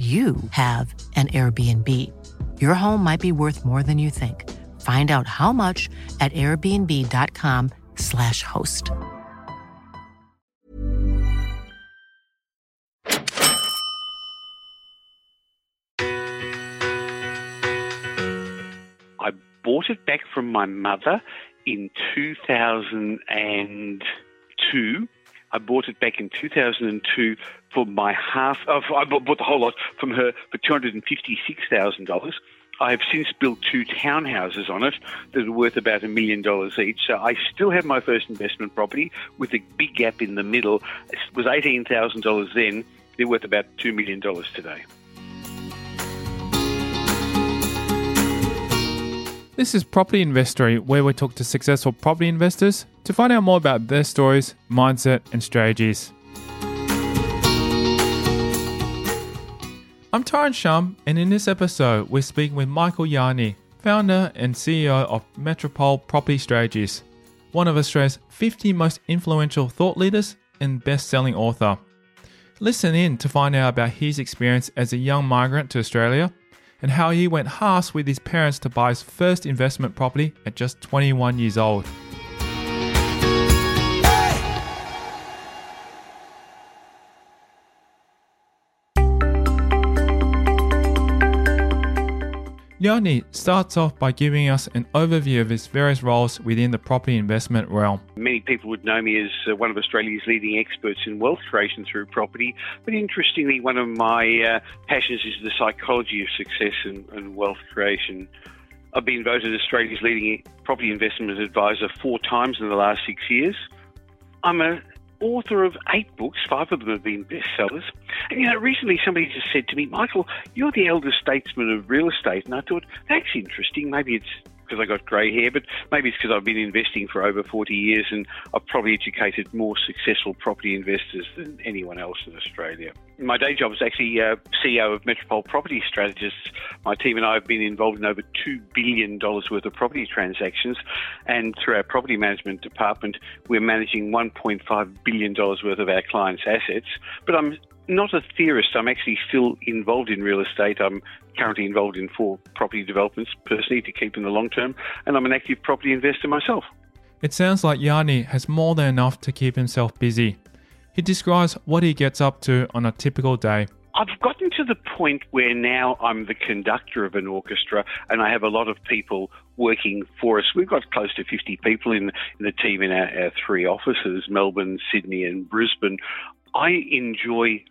you have an Airbnb. Your home might be worth more than you think. Find out how much at airbnb.com/slash host. I bought it back from my mother in 2002. I bought it back in 2002 for my half. I bought the whole lot from her for $256,000. I have since built two townhouses on it that are worth about a million dollars each. So I still have my first investment property with a big gap in the middle. It was $18,000 then. They're worth about $2 million today. This is Property Investory, where we talk to successful property investors to find out more about their stories, mindset, and strategies. I'm Tyrone Shum, and in this episode, we're speaking with Michael Yardney, founder and CEO of Metropole Property Strategists, one of Australia's 50 most influential thought leaders and best selling author. Listen in to find out about his experience as a young migrant to Australia and how he went halves with his parents to buy his first investment property at just 21 years old. Yardney starts off by giving us an overview of his various roles within the property investment realm. Many people would know me as uh, one of Australia's leading experts in wealth creation through property, but interestingly, one of my uh, passions is the psychology of success and, and wealth creation. I've been voted Australia's leading property investment advisor four times in the last six years. I'm a author of eight books. Five of them have been bestsellers. And, you know, recently somebody just said to me, Michael, you're the elder statesman of real estate. And I thought, that's interesting. Maybe it's because I got grey hair, but maybe it's because I've been investing for over 40 years and I've probably educated more successful property investors than anyone else in Australia. My day job is actually uh, CEO of Metropole Property Strategists. My team and I have been involved in over $2 billion worth of property transactions, and through our property management department, we're managing $1.5 billion worth of our clients' assets. But I'm not a theorist. I'm actually still involved in real estate. I'm currently involved in four property developments personally to keep in the long term, and I'm an active property investor myself. It sounds like Yardney has more than enough to keep himself busy. He describes what he gets up to on a typical day. I've gotten to the point where now I'm the conductor of an orchestra and I have a lot of people working for us. We've got close to 50 people in, in the team in our, our three offices Melbourne, Sydney, and Brisbane. I enjoy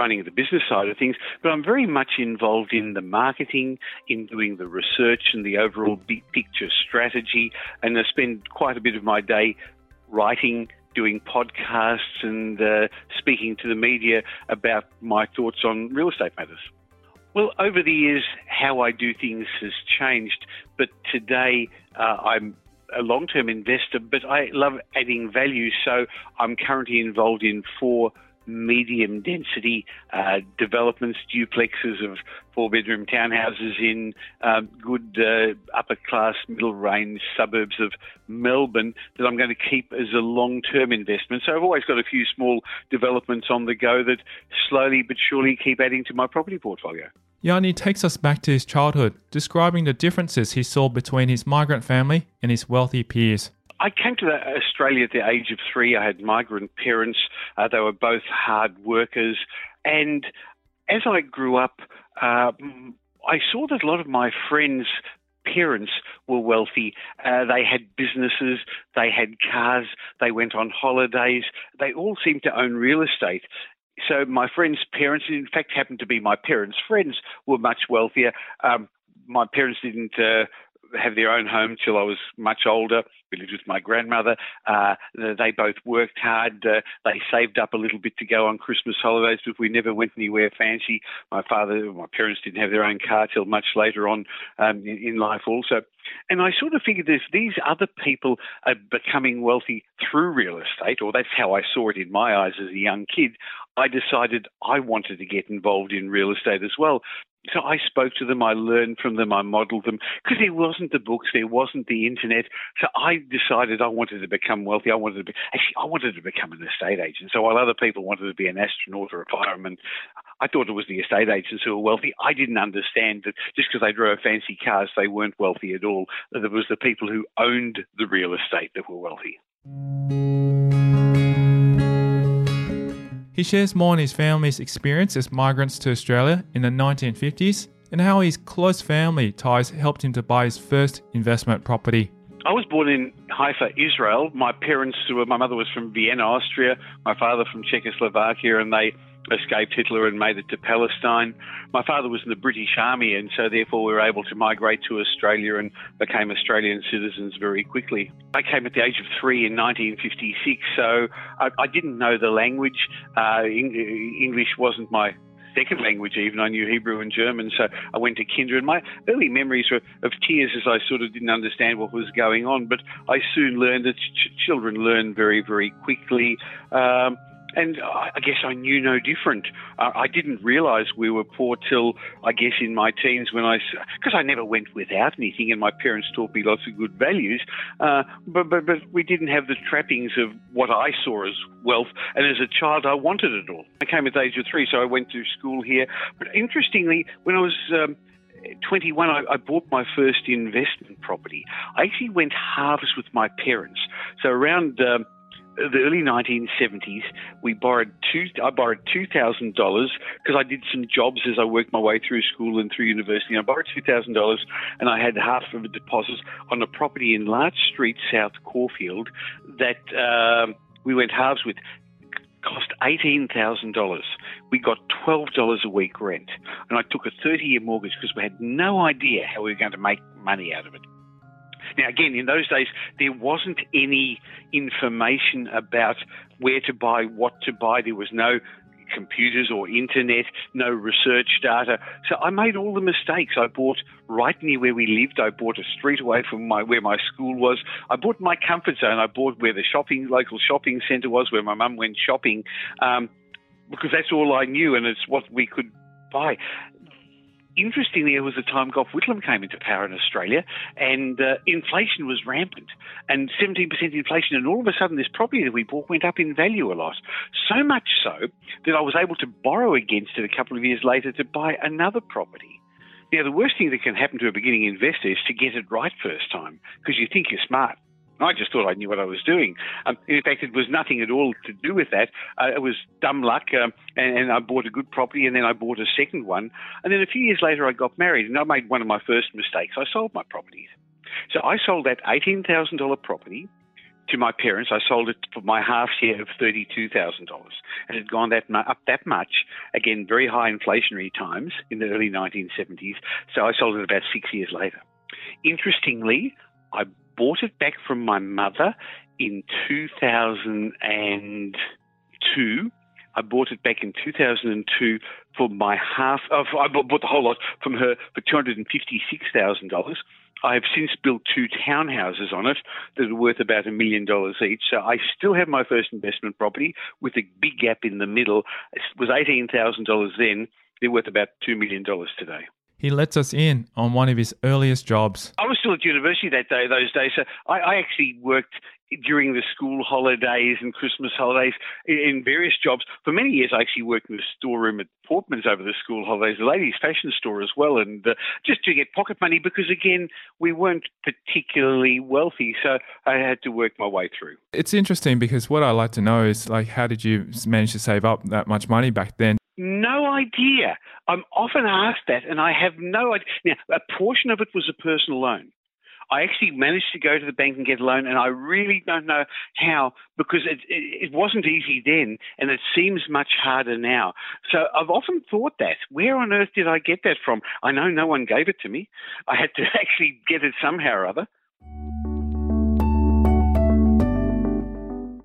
running the business side of things, but I'm very much involved in the marketing, in doing the research and the overall big picture strategy. And I spend quite a bit of my day writing, doing podcasts, and uh, speaking to the media about my thoughts on real estate matters. Well, over the years, how I do things has changed, but today uh, I'm a long term investor, but I love adding value. So I'm currently involved in four medium density uh, developments, duplexes of four bedroom townhouses in um, good uh, upper class, middle range suburbs of Melbourne that I'm going to keep as a long term investment. So I've always got a few small developments on the go that slowly but surely keep adding to my property portfolio. Yardney takes us back to his childhood, describing the differences he saw between his migrant family and his wealthy peers. I came to Australia at the age of three. I had migrant parents. Uh, they were both hard workers. And as I grew up, uh, I saw that a lot of my friends' parents were wealthy. Uh, they had businesses, they had cars, they went on holidays. They all seemed to own real estate. So my friends' parents, in fact, happened to be my parents' friends, were much wealthier. Um, my parents didn't uh, have their own home till I was much older. We lived with my grandmother. Uh, they both worked hard. Uh, they saved up a little bit to go on Christmas holidays, but we never went anywhere fancy. My father, my parents didn't have their own car till much later on um, in, in life, also. And I sort of figured if these other people are becoming wealthy through real estate, or that's how I saw it in my eyes as a young kid, I decided I wanted to get involved in real estate as well. So I spoke to them, I learned from them, I modeled them because there wasn't the books, there wasn't the internet. So I decided I wanted to become wealthy. I wanted to be actually I wanted to become an estate agent. So while other people wanted to be an astronaut or a fireman, I thought it was the estate agents who were wealthy. I didn't understand that just because they drove fancy cars, they weren't wealthy at all. That it was the people who owned the real estate that were wealthy. He shares more on his family's experience as migrants to Australia in the 1950s and how his close family ties helped him to buy his first investment property. I was born in Haifa, Israel. My parents were, my mother was from Vienna, Austria, my father from Czechoslovakia, and they escaped Hitler and made it to Palestine. My father was in the British Army, and so therefore we were able to migrate to Australia and became Australian citizens very quickly. I came at the age of three in 1956, so I, I didn't know the language. Uh, English wasn't my second language even. I knew Hebrew and German, so I went to kinder. And my early memories were of tears as I sort of didn't understand what was going on. But I soon learned that ch- children learn very, very quickly. Um, and I guess I knew no different. I didn't realize we were poor till I guess in my teens when I, because I never went without anything, and my parents taught me lots of good values. Uh, but, but but we didn't have the trappings of what I saw as wealth. And as a child, I wanted it all. I came at the age of three, so I went to school here. But interestingly, when I was um, 21, I, I, bought my first investment property. I actually went halves with my parents. So around. Um, the early 1970s, we borrowed two. I borrowed two thousand dollars because I did some jobs as I worked my way through school and through university. I borrowed two thousand dollars, and I had half of the deposits on a property in Larch Street, South Caulfield, that uh, we went halves with. Cost eighteen thousand dollars. We got twelve dollars a week rent, and I took a thirty-year mortgage because we had no idea how we were going to make money out of it. Now, again, in those days, there wasn't any information about where to buy, what to buy. There was no computers or internet, no research data. So I made all the mistakes. I bought right near where we lived. I bought a street away from my where my school was. I bought my comfort zone. I bought where the shopping local shopping centre was, where my mum went shopping, um, because that's all I knew, and it's what we could buy interestingly, it was the time Gough Whitlam came into power in Australia, and uh, inflation was rampant, and 17% inflation, and all of a sudden, this property that we bought went up in value a lot. So much so that I was able to borrow against it a couple of years later to buy another property. Now, the worst thing that can happen to a beginning investor is to get it right first time because you think you're smart. I just thought I knew what I was doing. Um, in fact, it was nothing at all to do with that. Uh, it was dumb luck, um, and, and, I bought a good property, and then I bought a second one. And then a few years later, I got married, and I made one of my first mistakes. I sold my properties. So I sold that $18,000 property to my parents. I sold it for my half share of $32,000. And it had gone that mu- up that much, again, very high inflationary times in the early 1970s. So I sold it about six years later. Interestingly, I bought it back from my mother in 2002. I bought it back in 2002 for my half of, I bought the whole lot from her for $256,000. I have since built two townhouses on it that are worth about a million dollars each. So I still have my first investment property with a big gap in the middle. It was $18,000 then. They're worth about $2 million today he lets us in on one of his earliest jobs. I was still at university that day, those days. So I, I actually worked during the school holidays and Christmas holidays in, various jobs. For many years, I actually worked in the storeroom at Portman's over the school holidays, the ladies' fashion store as well, and uh, just to get pocket money because, again, we weren't particularly wealthy. So I had to work my way through. It's interesting because what I like to know is like, how did you manage to save up that much money back then? No idea. I'm often asked that, and I have no idea. Now, a portion of it was a personal loan. I actually managed to go to the bank and get a loan, and I really don't know how because it, it, it wasn't easy then, and it seems much harder now. So I've often thought that. Where on earth did I get that from? I know no one gave it to me. I had to actually get it somehow or other.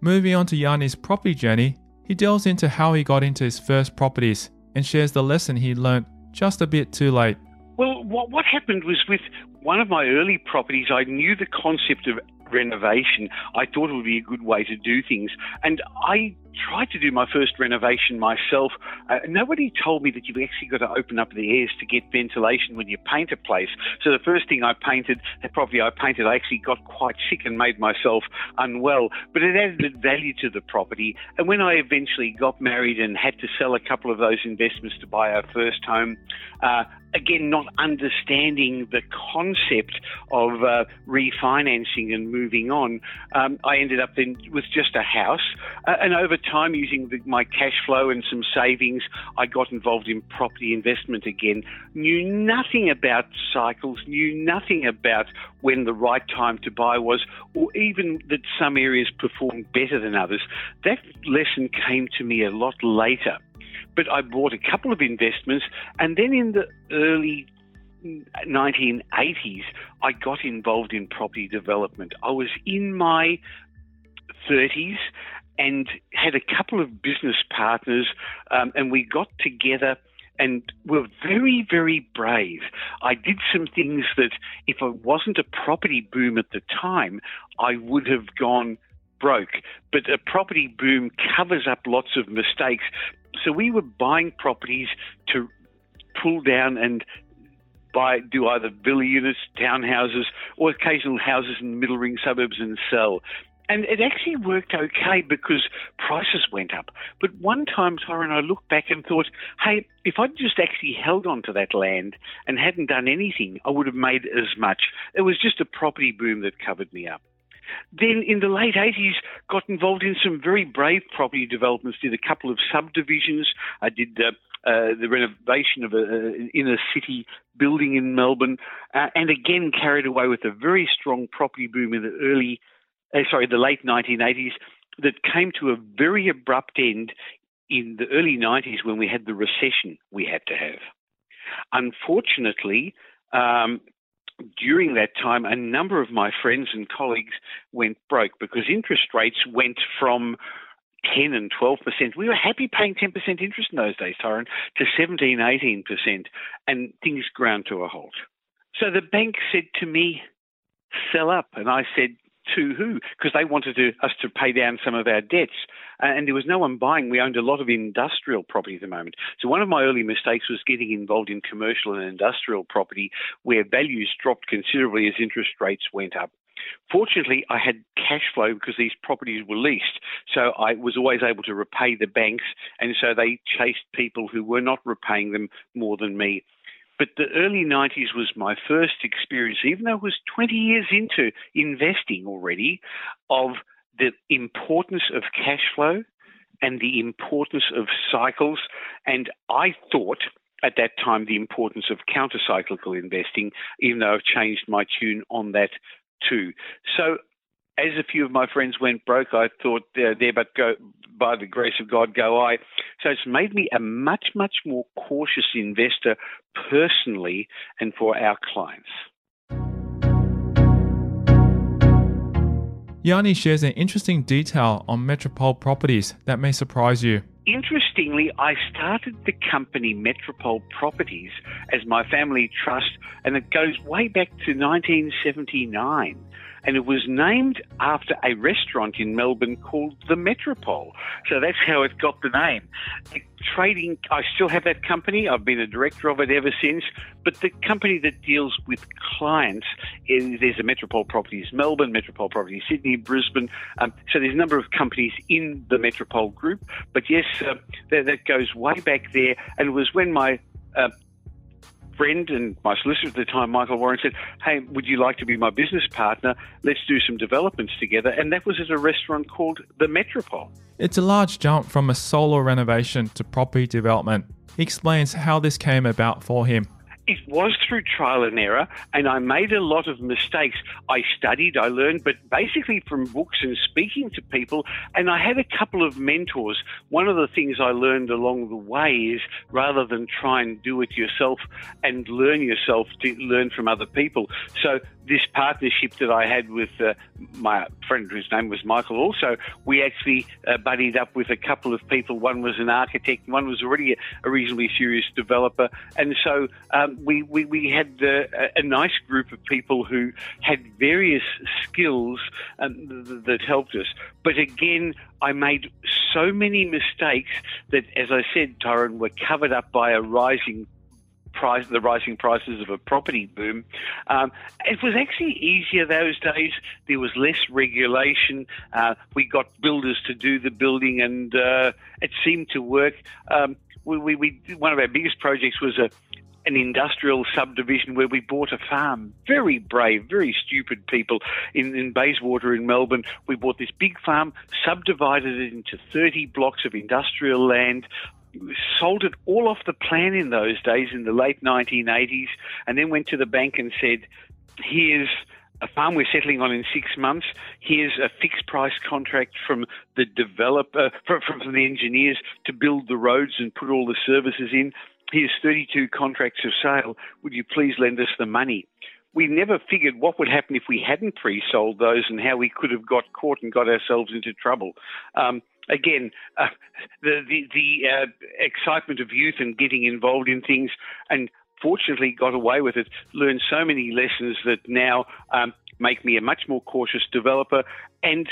Moving on to Yardney's property journey, he delves into how he got into his first properties and shares the lesson he learned just a bit too late. Well, what, what happened was with one of my early properties, I knew the concept of renovation. I thought it would be a good way to do things. And I tried to do my first renovation myself. Uh, nobody told me that you've actually got to open up the airs to get ventilation when you paint a place. So the first thing I painted, the property I painted, I actually got quite sick and made myself unwell. But it added value to the property. And when I eventually got married and had to sell a couple of those investments to buy our first home, uh, again, not understanding the concept of uh, refinancing and moving on, um, I ended up then with just a house. Uh, and over time, using the, my cash flow and some savings, I got involved in property investment again. Knew nothing about cycles, knew nothing about when the right time to buy was, or even that some areas performed better than others. That lesson came to me a lot later. But I bought a couple of investments, and then in the early 1980s, I got involved in property development. I was in my 30s and had a couple of business partners, um, and we got together and were very, very brave. I did some things that, if it wasn't a property boom at the time, I would have gone broke. But a property boom covers up lots of mistakes. So we were buying properties to pull down and buy, do either villa units, townhouses, or occasional houses in middle ring suburbs and sell. And it actually worked okay because prices went up. But one time, Tyrone, I looked back and thought, hey, if I'd just actually held on to that land and hadn't done anything, I would have made as much. It was just a property boom that covered me up. Then in the late 80s, got involved in some very brave property developments, did a couple of subdivisions. I did uh, the renovation of an inner city building in Melbourne, uh, and again carried away with a very strong property boom in the early, uh, sorry, the late 1980s that came to a very abrupt end in the early 90s when we had the recession we had to have. Unfortunately, um, during that time, a number of my friends and colleagues went broke because interest rates went from 10 and 12%. We were happy paying 10% interest in those days, Tyrone, to 17, 18%, and things ground to a halt. So the bank said to me, sell up. And I said, to who? Because they wanted to, us to pay down some of our debts. Uh, and there was no one buying. We owned a lot of industrial property at the moment. So one of my early mistakes was getting involved in commercial and industrial property where values dropped considerably as interest rates went up. Fortunately, I had cash flow because these properties were leased. So I was always able to repay the banks. And so they chased people who were not repaying them more than me. But the early 90s was my first experience, even though it was 20 years into investing already, of the importance of cash flow and the importance of cycles. And I thought at that time the importance of counter-cyclical investing, even though I've changed my tune on that too. So as a few of my friends went broke, I thought there, there but go by the grace of God go I. So it's made me a much, much more cautious investor personally and for our clients. Yardney shares an interesting detail on Metropole properties that may surprise you. Interestingly, I started the company Metropole Properties as my family trust, and it goes way back to 1979 and it was named after a restaurant in Melbourne called the Metropole. So that's how it got the name. The trading, I still have that company. I've been a director of it ever since. But the company that deals with clients is there's a Metropole Properties Melbourne, Metropole Properties Sydney, Brisbane. Um, so there's a number of companies in the Metropole group. But yes, uh, that, that, goes way back there, and it was when my uh, friend and my solicitor at the time, Michael Warren, said, Hey, would you like to be my business partner? Let's do some developments together. And that was at a restaurant called The Metropole. It's a large jump from a solo renovation to property development. He explains how this came about for him. It was through trial and error, and I made a lot of mistakes. I studied, I learned, but basically from books and speaking to people, and I had a couple of mentors. One of the things I learned along the way is rather than try and do it yourself and learn yourself, to learn from other people. So this partnership that I had with uh, my friend, whose name was Michael, also, we actually uh, buddied up with a couple of people. One was an architect, one was already a, reasonably serious developer. And so um, we, we, we had a nice group of people who had various skills um, that helped us. But again, I made so many mistakes that, as I said, Tyrone, were covered up by a rising price, the rising prices of a property boom. Um, it was actually easier those days. There was less regulation. Uh, we got builders to do the building, and uh, it seemed to work. Um, we, we, we, one of our biggest projects was a an industrial subdivision where we bought a farm. Very brave, very stupid people in, in Bayswater in Melbourne. We bought this big farm, subdivided it into 30 blocks of industrial land, sold it all off the plan in those days in the late 1980s, and then went to the bank and said, "Here's." A farm we're settling on in six months. Here's a fixed price contract from the developer, from, from the engineers to build the roads and put all the services in. Here's 32 contracts of sale. Would you please lend us the money? we never figured what would happen if we hadn't pre-sold those and how we could have got caught and got ourselves into trouble. Um, again, uh, the the, the uh, excitement of youth and getting involved in things, and fortunately got away with it. Learned so many lessons that now um, make me a much more cautious developer and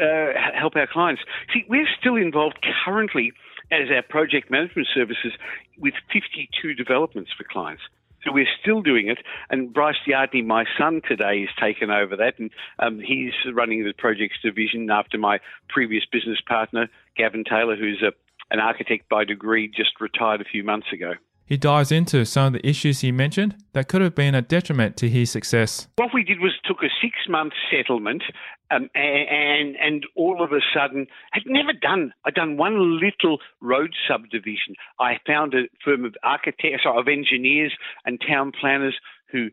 uh, help our clients. See, we're still involved currently as our project management services with 52 developments for clients. So we're still doing it. And Bryce Yardney, my son today, has taken over that, and um, he's running the projects division after my previous business partner, Gavin Taylor, who's a, an architect by degree, just retired a few months ago. He dives into some of the issues he mentioned that could have been a detriment to his success. What we did was took a six month settlement um, and, and all of a sudden, I'd never done, I'd done one little road subdivision. I found a firm of architects, of engineers and town planners who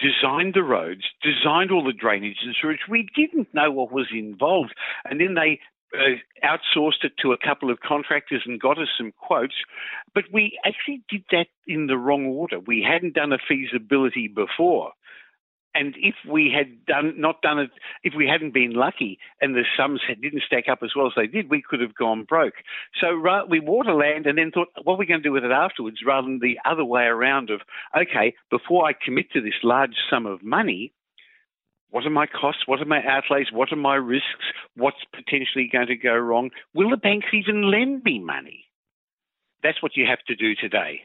designed the roads, designed all the drainage and sewage. We didn't know what was involved. And then they uh, outsourced it to a couple of contractors and got us some quotes, but we actually did that in the wrong order. We hadn't done a feasibility before. And if we had done not done it, if we hadn't been lucky and the sums didn't stack up as well as they did, we could have gone broke. So we bought a land and then thought, what are we going to do with it afterwards, rather than the other way around of, okay, before I commit to this large sum of money, what are my costs? What are my outlays? What are my risks? What's potentially going to go wrong? Will the banks even lend me money? That's what you have to do today.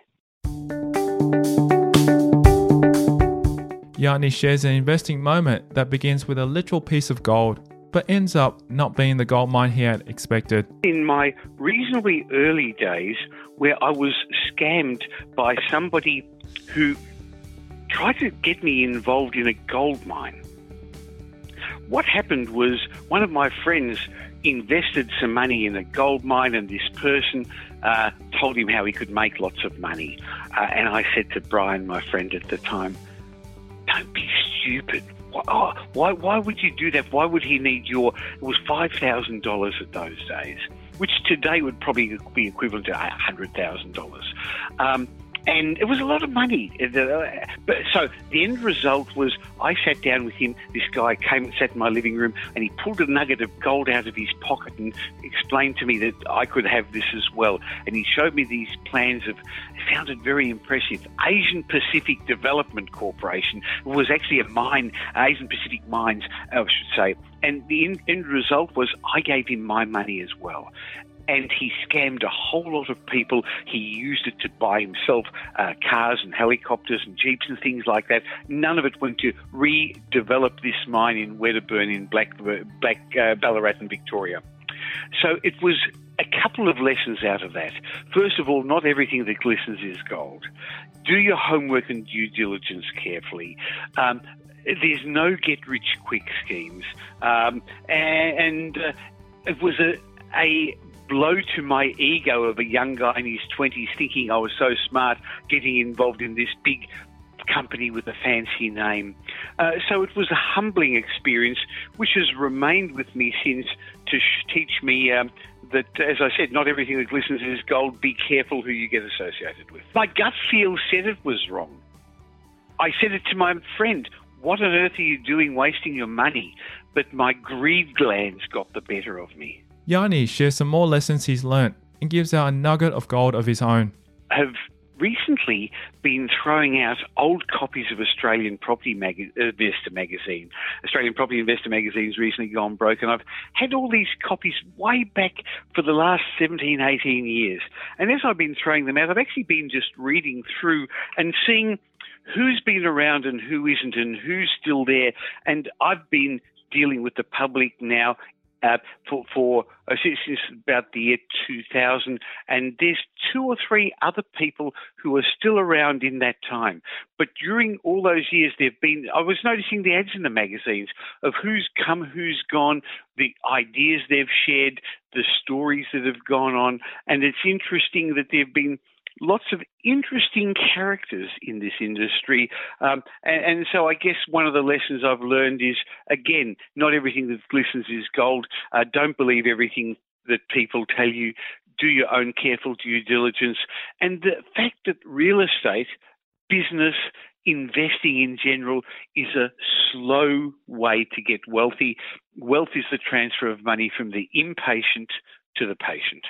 Yardney shares an investing moment that begins with a literal piece of gold, but ends up not being the gold mine he had expected. In my reasonably early days, where I was scammed by somebody who tried to get me involved in a gold mine what happened was one of my friends invested some money in a gold mine, and this person uh, told him how he could make lots of money. Uh, and I said to Brian, my friend at the time, don't be stupid. Why, oh, why, would you do that? Why would he need your? It was five thousand dollars at those days, which today would probably be equivalent to hundred thousand um, dollars and it was a lot of money. Uh, but so the end result was I sat down with him. This guy came and sat in my living room, and he pulled a nugget of gold out of his pocket and explained to me that I could have this as well. And he showed me these plans of. It sounded very impressive. Asian Pacific Development Corporation was actually a mine, Asian Pacific Mines, I should say. And the end result was I gave him my money as well and he scammed a whole lot of people. He used it to buy himself uh, cars and helicopters and jeeps and things like that. None of it went to redevelop this mine in Wedderburn in Black, Black uh, Ballarat and Victoria. So it was a couple of lessons out of that. First of all, not everything that glistens is gold. Do your homework and due diligence carefully. Um, there's no get rich quick schemes. Um, and, and uh, it was a, a blow to my ego of a young guy in his 20s thinking I was so smart getting involved in this big company with a fancy name. Uh, so it was a humbling experience, which has remained with me since to sh- teach me um, that, as I said, not everything that glistens is gold. Be careful who you get associated with. My gut feel said it was wrong. I said it to my friend. What on earth are you doing wasting your money? But my greed glands got the better of me. Yardney shares some more lessons he's learnt and gives out a nugget of gold of his own. Have recently been throwing out old copies of Australian Property Mag- uh, Investor magazine. Australian Property Investor magazine's recently gone broke, and I've had all these copies way back for the last 17, 18 years. And as I've been throwing them out, I've actually been just reading through and seeing who's been around and who isn't and who's still there. And I've been dealing with the public now uh, for, for since about the year 2000, and there's two or three other people who are still around in that time. But during all those years, there've been I was noticing the ads in the magazines of who's come, who's gone, the ideas they've shared, the stories that have gone on, and it's interesting that there've been lots of interesting characters in this industry. Um, and, and, so I guess one of the lessons I've learned is again, not everything that glistens is gold. Uh, don't believe everything that people tell you. Do your own careful due diligence. And the fact that real estate, business, investing in general is a slow way to get wealthy. Wealth is the transfer of money from the impatient to the patient.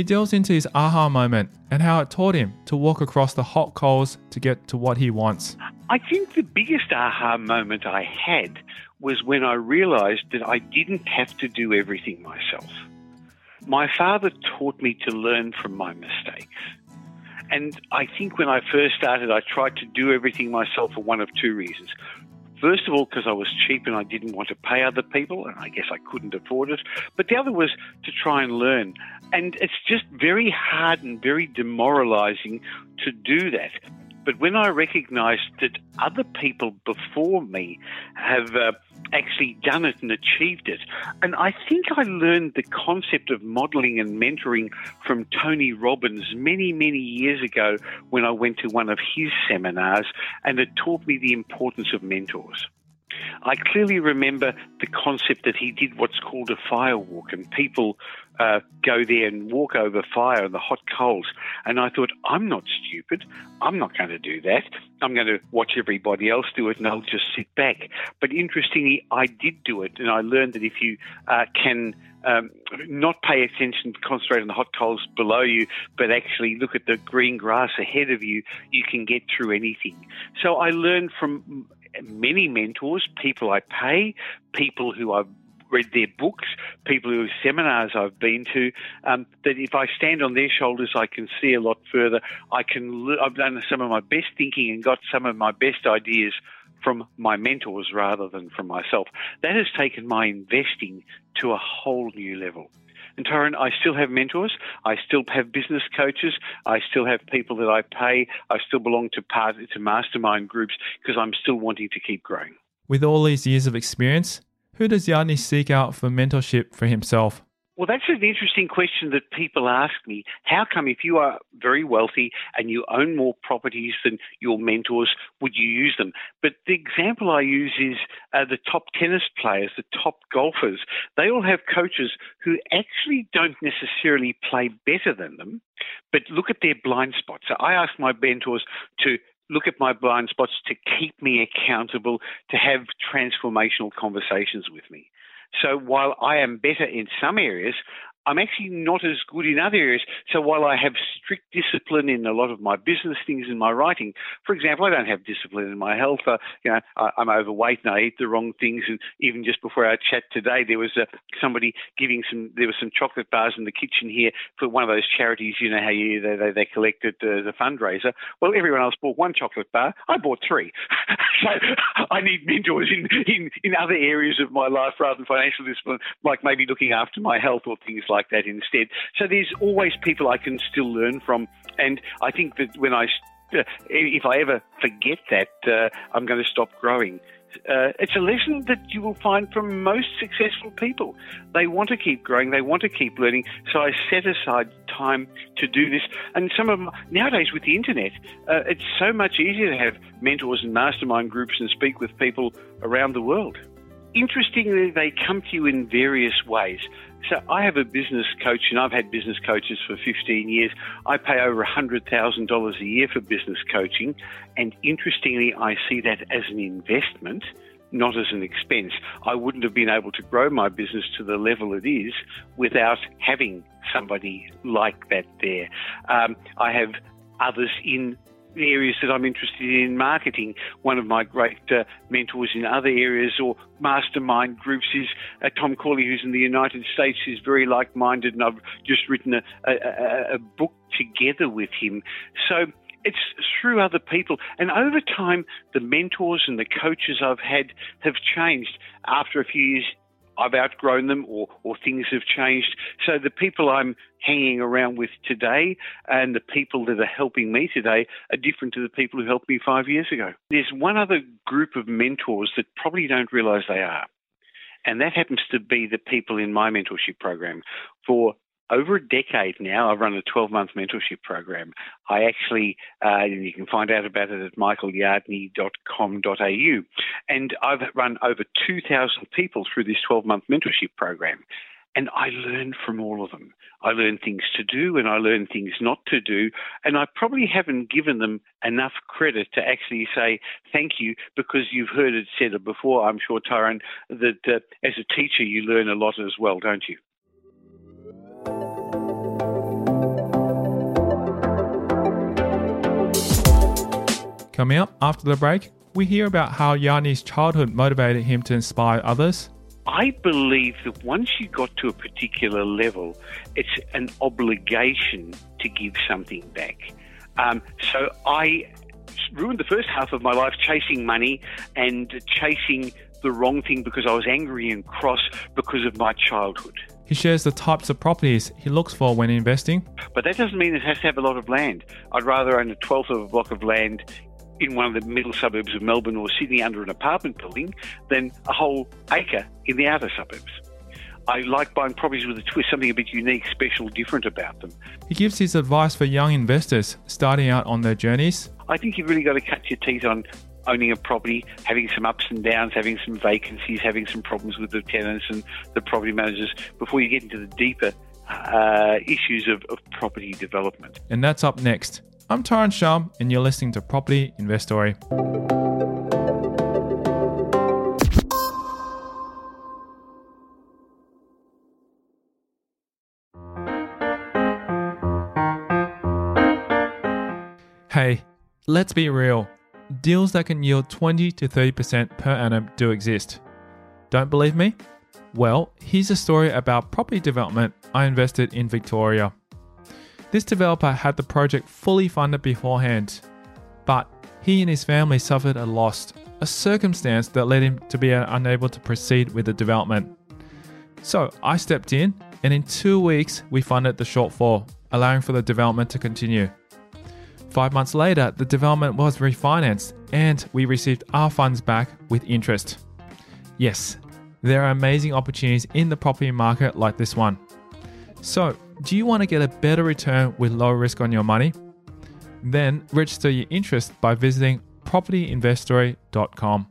He delves into his aha moment and how it taught him to walk across the hot coals to get to what he wants. I think the biggest aha moment I had was when I realized that I didn't have to do everything myself. My father taught me to learn from my mistakes. And I think when I first started, I tried to do everything myself for one of two reasons. First of all, because I was cheap and I didn't want to pay other people, and I guess I couldn't afford it. But the other was to try and learn. And it's just very hard and very demoralizing to do that. But when I recognized that other people before me have uh, actually done it and achieved it, and I think I learned the concept of modeling and mentoring from Tony Robbins many, many years ago when I went to one of his seminars, and it taught me the importance of mentors. I clearly remember the concept that he did what's called a fire walk, and people uh, go there and walk over fire and the hot coals. And I thought, I'm not stupid. I'm not going to do that. I'm going to watch everybody else do it and I'll just sit back. But interestingly, I did do it, and I learned that if you uh, can um, not pay attention, concentrate on the hot coals below you, but actually look at the green grass ahead of you, you can get through anything. So I learned from many mentors, people I pay, people who I've read their books, people whose seminars I've been to, um, that if I stand on their shoulders, I can see a lot further. I can. I've done some of my best thinking and got some of my best ideas from my mentors rather than from myself. That has taken my investing to a whole new level. And Tyrone, I still have mentors. I still have business coaches. I still have people that I pay. I still belong to part to mastermind groups because I'm still wanting to keep growing. With all these years of experience, who does Yardney seek out for mentorship for himself? Well, that's an interesting question that people ask me. How come, if you are very wealthy and you own more properties than your mentors, would you use them? But the example I use is uh, the top tennis players, the top golfers. They all have coaches who actually don't necessarily play better than them, but look at their blind spots. So I ask my mentors to look at my blind spots to keep me accountable, to have transformational conversations with me. So while I am better in some areas, I'm actually not as good in other areas. So while I have strict discipline in a lot of my business things in my writing, for example, I don't have discipline in my health. Uh, you know, I, am overweight and I eat the wrong things. And even just before our chat today, there was uh, somebody giving some. There was some chocolate bars in the kitchen here for one of those charities. You know how you they they, they collected uh, the fundraiser. Well, everyone else bought one chocolate bar. I bought three. so I need mentors in, in in other areas of my life rather than financial discipline, like maybe looking after my health or things like that instead. So there's always people I can still learn from, and I think that when I uh, if I ever forget that, uh, I'm going to stop growing. uh, it's a lesson that you will find from most successful people. They want to keep growing, they want to keep learning. So I set aside time to do this. And some of my, nowadays with the internet, uh, it's so much easier to have mentors and mastermind groups and speak with people around the world. Interestingly, they come to you in various ways. So I have a business coach, and I've had business coaches for 15 years. I pay over $100,000 a year for business coaching, and interestingly, I see that as an investment, not as an expense. I wouldn't have been able to grow my business to the level it is without having somebody like that there. Um, I have others in areas that I'm interested in marketing. One of my great uh, mentors in other areas or mastermind groups is uh, Tom Corley, who's in the United States, is very like minded, and I've just written a, a, a book together with him. So it's through other people. And over time, the mentors and the coaches I've had have changed. After a few years, I've outgrown them or, or things have changed. So the people I'm hanging around with today and the people that are helping me today are different to the people who helped me five years ago. There's one other group of mentors that probably don't realize they are. And that happens to be the people in my mentorship program. For over a decade now, I've run a 12 month mentorship program. I actually, uh, you can find out about it at michaelyardney.com.au. And I've run over 2,000 people through this 12 month mentorship program. And I learn from all of them. I learn things to do and I learn things not to do. And I probably haven't given them enough credit to actually say thank you because you've heard it said before, I'm sure, Tyrone, that uh, as a teacher you learn a lot as well, don't you? Coming up after the break, we hear about how Yardney's childhood motivated him to inspire others. I believe that once you got to a particular level, it's an obligation to give something back. Um, so I ruined the first half of my life chasing money and chasing the wrong thing because I was angry and cross because of my childhood. He shares the types of properties he looks for when investing. But that doesn't mean it has to have a lot of land. I'd rather own a twelfth of a block of land in one of the middle suburbs of Melbourne or Sydney under an apartment building than a whole acre in the outer suburbs. I like buying properties with a twist, something a bit unique, special, different about them. He gives his advice for young investors starting out on their journeys. I think you've really got to cut your teeth on owning a property, having some ups and downs, having some vacancies, having some problems with the tenants and the property managers before you get into the deeper uh, issues of, of property development. And that's up next. I'm Tyrone Shum, and you're listening to Property Investory. Hey, let's be real. Deals that can yield 20 to 30% per annum do exist. Don't believe me? Well, here's a story about property development I invested in Victoria. This developer had the project fully funded beforehand, but he and his family suffered a loss, a circumstance that led him to be unable to proceed with the development. So I stepped in, and in two weeks, we funded the shortfall, allowing for the development to continue. Five months later, the development was refinanced, and we received our funds back with interest. Yes, there are amazing opportunities in the property market like this one. So, do you want to get a better return with low risk on your money? Then register your interest by visiting propertyinvestory.com.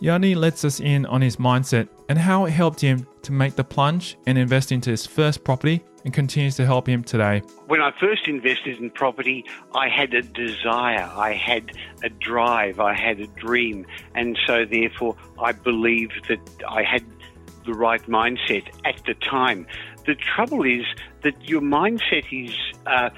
Yardney lets us in on his mindset and how it helped him to make the plunge and invest into his first property and continues to help him today. When I first invested in property, I had a desire, I had a drive, I had a dream, and so therefore I believed that I had the right mindset at the time. The trouble is that your mindset is. Uh,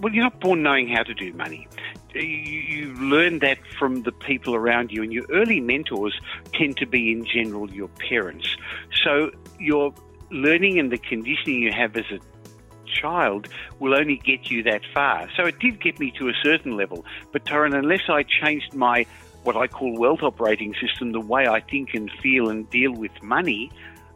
well, you're not born knowing how to do money. You, you learn that from the people around you, and your early mentors tend to be, in general, your parents. So your learning and the conditioning you have as a child will only get you that far. So it did get me to a certain level. But Tyrone, unless I changed my what I call wealth operating system, the way I think and feel and deal with money,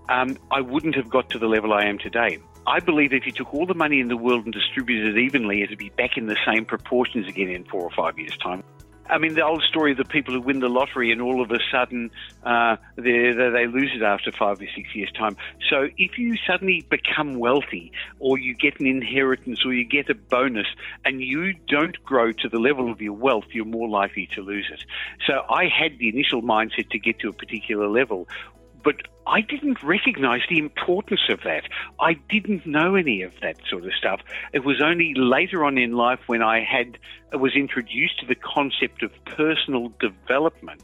um, I wouldn't have got to the level I am today. I believe if you took all the money in the world and distributed it evenly, it'd be back in the same proportions again in four or five years' time. I mean, the old story of the people who win the lottery and all of a sudden uh, they, they lose it after five or six years' time. So if you suddenly become wealthy or you get an inheritance or you get a bonus and you don't grow to the level of your wealth, you're more likely to lose it. So I had the initial mindset to get to a particular level but I didn't recognize the importance of that. I didn't know any of that sort of stuff. It was only later on in life when I had uh, was introduced to the concept of personal development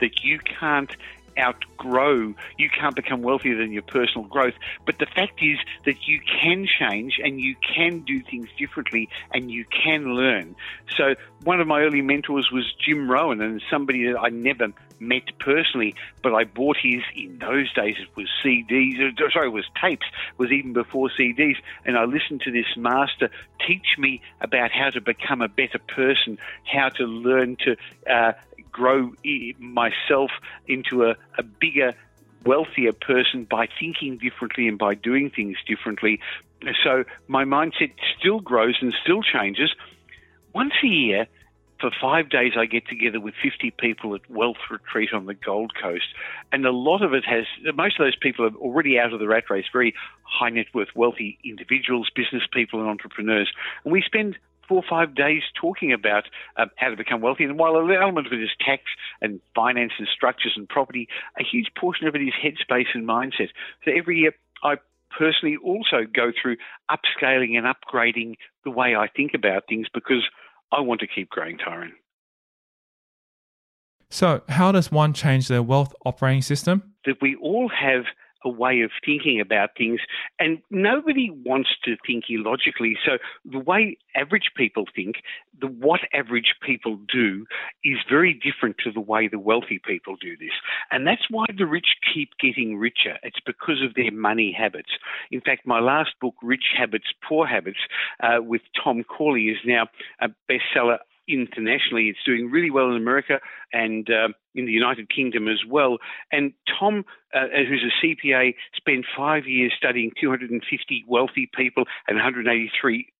that you can't outgrow, you can't become wealthier than your personal growth. But the fact is that you can change and you can do things differently and you can learn. So one of my early mentors was Jim Rohn, and somebody that I never met personally, but I bought his, in those days it was CDs, uh, sorry, it was tapes, it was even before CDs, and I listened to this master teach me about how to become a better person, how to learn to uh, grow myself into a, a bigger, wealthier person by thinking differently and by doing things differently. So my mindset still grows and still changes. Once a year, for five days, I get together with 50 people at Wealth Retreat on the Gold Coast. And a lot of it has, most of those people are already out of the rat race, very high net worth, wealthy individuals, business people, and entrepreneurs. And we spend four or five days talking about um, how to become wealthy. And while an element of it is tax and finance and structures and property, a huge portion of it is headspace and mindset. So every year, I personally also go through upscaling and upgrading the way I think about things because I want to keep growing, Tyrone. So, how does one change their wealth operating system? That we all have a way of thinking about things, and nobody wants to think illogically. So the way average people think, the what average people do, is very different to the way the wealthy people do this, and that's why the rich keep getting richer. It's because of their money habits. In fact, my last book, Rich Habits, Poor Habits, uh, with Tom Corley, is now a bestseller internationally. It's doing really well in America and uh, in the United Kingdom as well. And Tom, uh, who's a CPA, spent five years studying 250 wealthy people and 183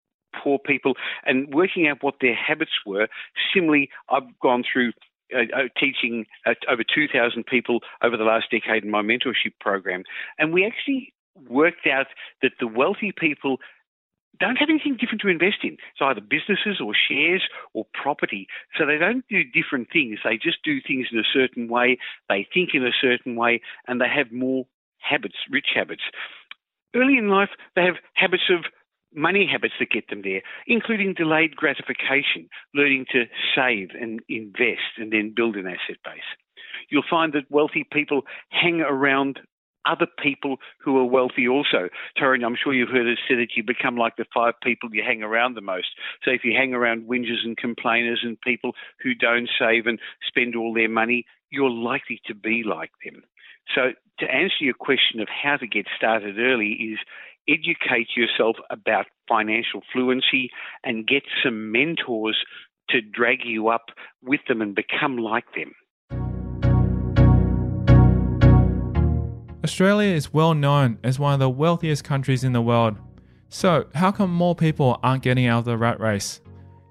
poor people and working out what their habits were. Similarly, I've gone through uh, uh teaching over 2,000 people over the last decade in my mentorship program. And we actually worked out that the wealthy people don't have anything different to invest in. It's either businesses or shares or property. So they don't do different things. They just do things in a certain way. They think in a certain way and they have more habits, rich habits. Early in life, they have habits of money habits that get them there, including delayed gratification, learning to save and invest and then build an asset base. You'll find that wealthy people hang around other people who are wealthy also. Tyrone, I'm sure you've heard it said that you become like the five people you hang around the most. So if you hang around whingers and complainers and people who don't save and spend all their money, you're likely to be like them. So to answer your question of how to get started early is educate yourself about financial fluency and get some mentors to drag you up with them and become like them. Australia is well known as one of the wealthiest countries in the world. So, how come more people aren't getting out of the rat race?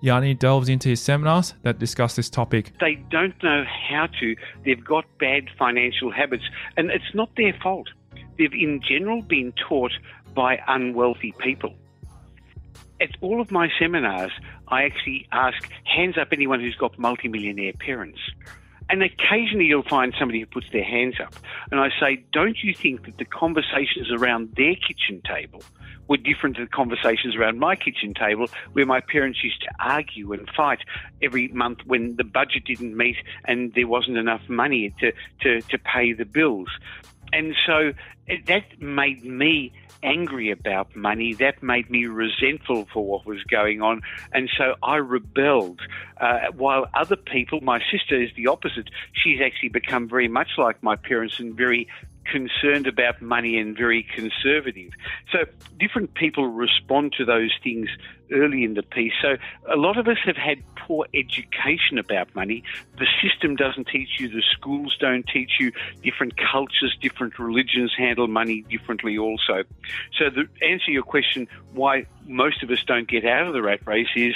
Yardney delves into his seminars that discuss this topic. They don't know how to. They've got bad financial habits, and it's not their fault. They've, in general, been taught by unwealthy people. At all of my seminars, I actually ask hands up anyone who's got multimillionaire parents. And occasionally you'll find somebody who puts their hands up. And I say, don't you think that the conversations around their kitchen table were different to the conversations around my kitchen table where my parents used to argue and fight every month when the budget didn't meet and there wasn't enough money to, to, to pay the bills. And so that made me angry about money. That made me resentful for what was going on. And so I rebelled. Uh, while other people, my sister is the opposite. She's actually become very much like my parents and very concerned about money and very conservative. So different people respond to those things early in the piece. So a lot of us have had poor education about money. The system doesn't teach you, the schools don't teach you. Different cultures, different religions handle money differently also. So the answer to your question, why most of us don't get out of the rat race is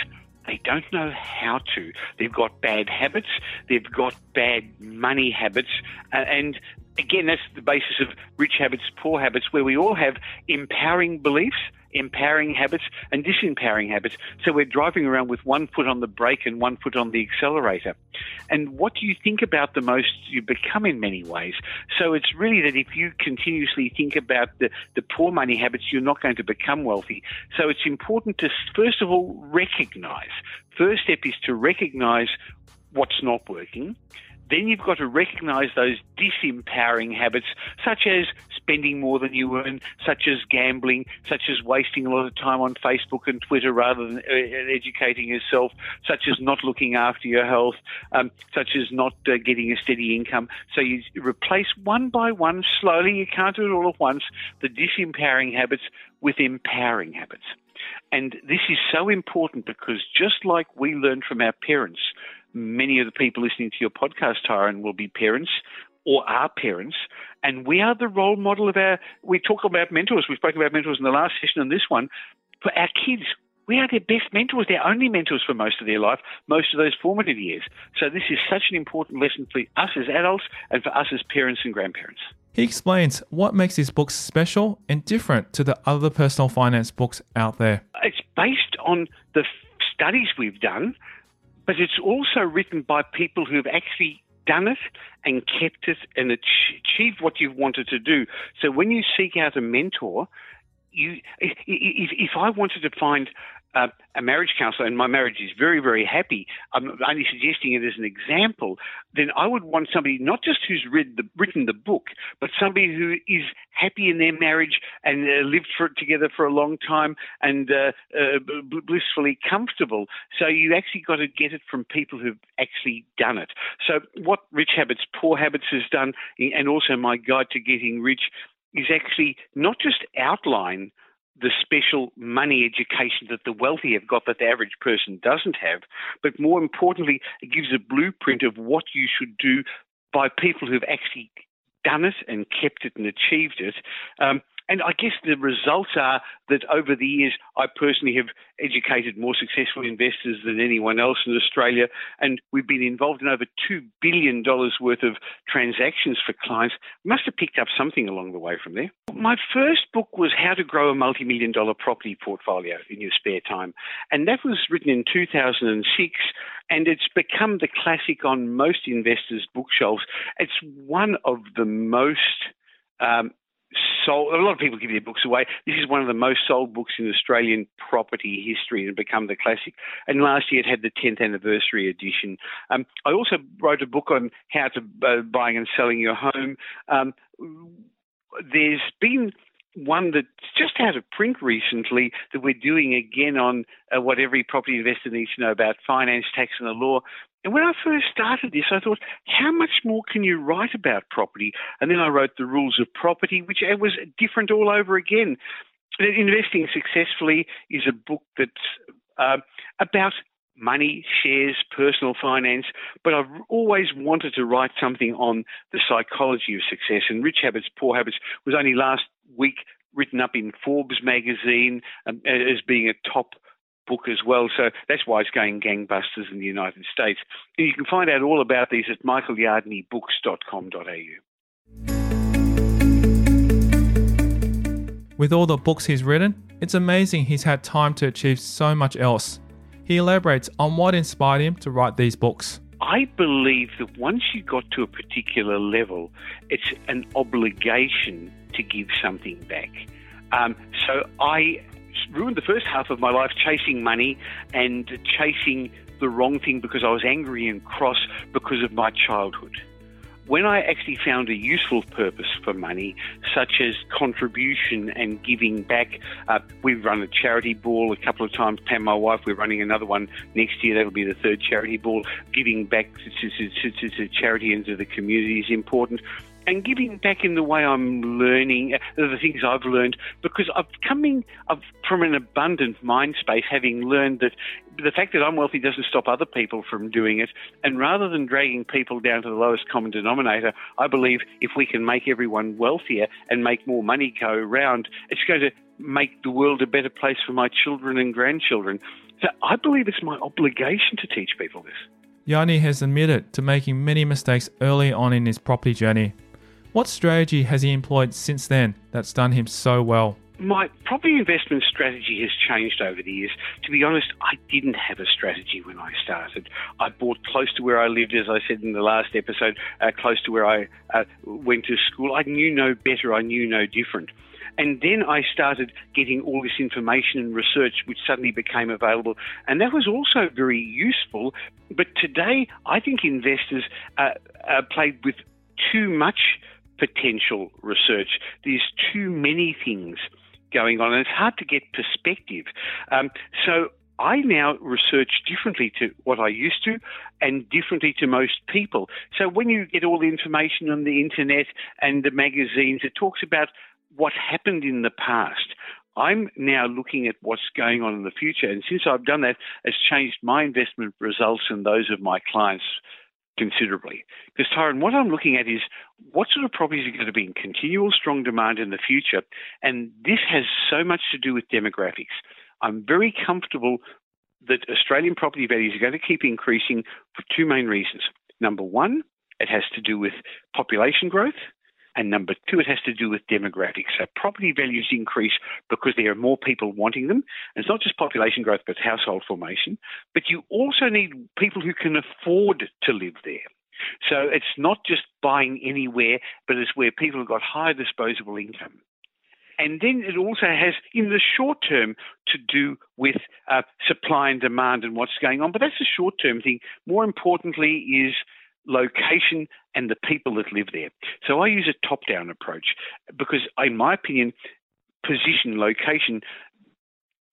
they don't know how to. They've got bad habits. They've got bad money habits. And again, that's the basis of rich habits, poor habits, where we all have empowering beliefs empowering habits and disempowering habits. So we're driving around with one foot on the brake and one foot on the accelerator. And what you think about the most, you become in many ways. So it's really that if you continuously think about the, the poor money habits, you're not going to become wealthy. So it's important to, first of all, recognize. First step is to recognize what's not working then you've got to recognize those disempowering habits, such as spending more than you earn, such as gambling, such as wasting a lot of time on Facebook and Twitter rather than uh, educating yourself, such as not looking after your health, um, such as not uh, getting a steady income. So you replace one by one, slowly, you can't do it all at once, the disempowering habits with empowering habits. And this is so important because just like we learn from our parents, many of the people listening to your podcast, Tyrone, will be parents or are parents, and we are the role model of our. We talk about mentors. We spoke about mentors in the last session and this one. For our kids, we are their best mentors, their only mentors for most of their life, most of those formative years. So this is such an important lesson for us as adults and for us as parents and grandparents. He explains what makes his books special and different to the other personal finance books out there. It's based on the studies we've done but it's also written by people who've actually done it and kept it and achieved what you've wanted to do. So when you seek out a mentor, you if, if I wanted to find uh, a marriage counselor and my marriage is very, very happy, I'm only suggesting it as an example, then I would want somebody not just who's read the, written the book, but somebody who is happy in their marriage and uh, lived for, it together for a long time and uh, uh, blissfully comfortable. So you actually got to get it from people who've actually done it. So what Rich Habits, Poor Habits has done, and also my guide to getting rich, is actually not just outline – the special money education that the wealthy have got that the average person doesn't have. But more importantly, it gives a blueprint of what you should do by people who've actually done it and kept it and achieved it. Um, and I guess the results are that over the years, I personally have educated more successful investors than anyone else in Australia. And we've been involved in over $2 billion worth of transactions for clients. Must have picked up something along the way from there. My first book was How to Grow a Multi Million Dollar Property Portfolio in Your Spare Time. And that was written in 2006. And it's become the classic on most investors' bookshelves. It's one of the most um, sold. A lot of people give their books away. This is one of the most sold books in Australian property history and become the classic. And last year it had the 10th anniversary edition. Um, I also wrote a book on how to uh, buying and selling your home. Um, there's been one that's just out of print recently that we're doing again on uh, what every property investor needs to know about finance, tax, and the law. And when I first started this, I thought, how much more can you write about property? And then I wrote The Rules of Property, which was different all over again. Investing Successfully is a book that's uh, about money, shares, personal finance, but I've always wanted to write something on the psychology of success. And Rich Habits, Poor Habits was only last week written up in Forbes magazine um, as being a top book as well. So that's why it's going gangbusters in the United States. And you can find out all about these at michaelyardneybooks.com.au. With all the books he's written, it's amazing he's had time to achieve so much else. He elaborates on what inspired him to write these books. I believe that once you got to a particular level, it's an obligation to give something back. Um, so I ruined the first half of my life chasing money and chasing the wrong thing because I was angry and cross because of my childhood. When I actually found a useful purpose for money, such as contribution and giving back, uh, we've run a charity ball a couple of times. Pam, my wife, we're running another one next year. That'll be the third charity ball. Giving back to, to, to, to charity and to the community is important and giving back in the way I'm learning, uh, the things I've learned, because I've coming I've, from an abundant mind space, having learned that the fact that I'm wealthy doesn't stop other people from doing it. And rather than dragging people down to the lowest common denominator, I believe if we can make everyone wealthier and make more money go around, it's going to make the world a better place for my children and grandchildren. So I believe it's my obligation to teach people this. Yardney has admitted to making many mistakes early on in his property journey. What strategy has he employed since then that's done him so well? My property investment strategy has changed over the years. To be honest, I didn't have a strategy when I started. I bought close to where I lived, as I said in the last episode, uh, close to where I uh, went to school. I knew no better, I knew no different. And then I started getting all this information and research, which suddenly became available. And that was also very useful. But today, I think investors uh, are played with too much potential research. There's too many things going on, and it's hard to get perspective. Um, so I now research differently to what I used to and differently to most people. So when you get all the information on the internet and the magazines, it talks about what happened in the past. I'm now looking at what's going on in the future. And since I've done that, it's changed my investment results and those of my clients considerably. Because, Tyrone, what I'm looking at is what sort of properties are going to be in continual strong demand in the future. And this has so much to do with demographics. I'm very comfortable that Australian property values are going to keep increasing for two main reasons. Number one, it has to do with population growth. And number two, it has to do with demographics. So property values increase because there are more people wanting them. And it's not just population growth, but household formation. But you also need people who can afford to live there. So it's not just buying anywhere, but it's where people have got higher disposable income. And then it also has, in the short term, to do with uh, supply and demand and what's going on. But that's a short term thing. More importantly, is location, and the people that live there. So I use a top down approach because, in my opinion, position, location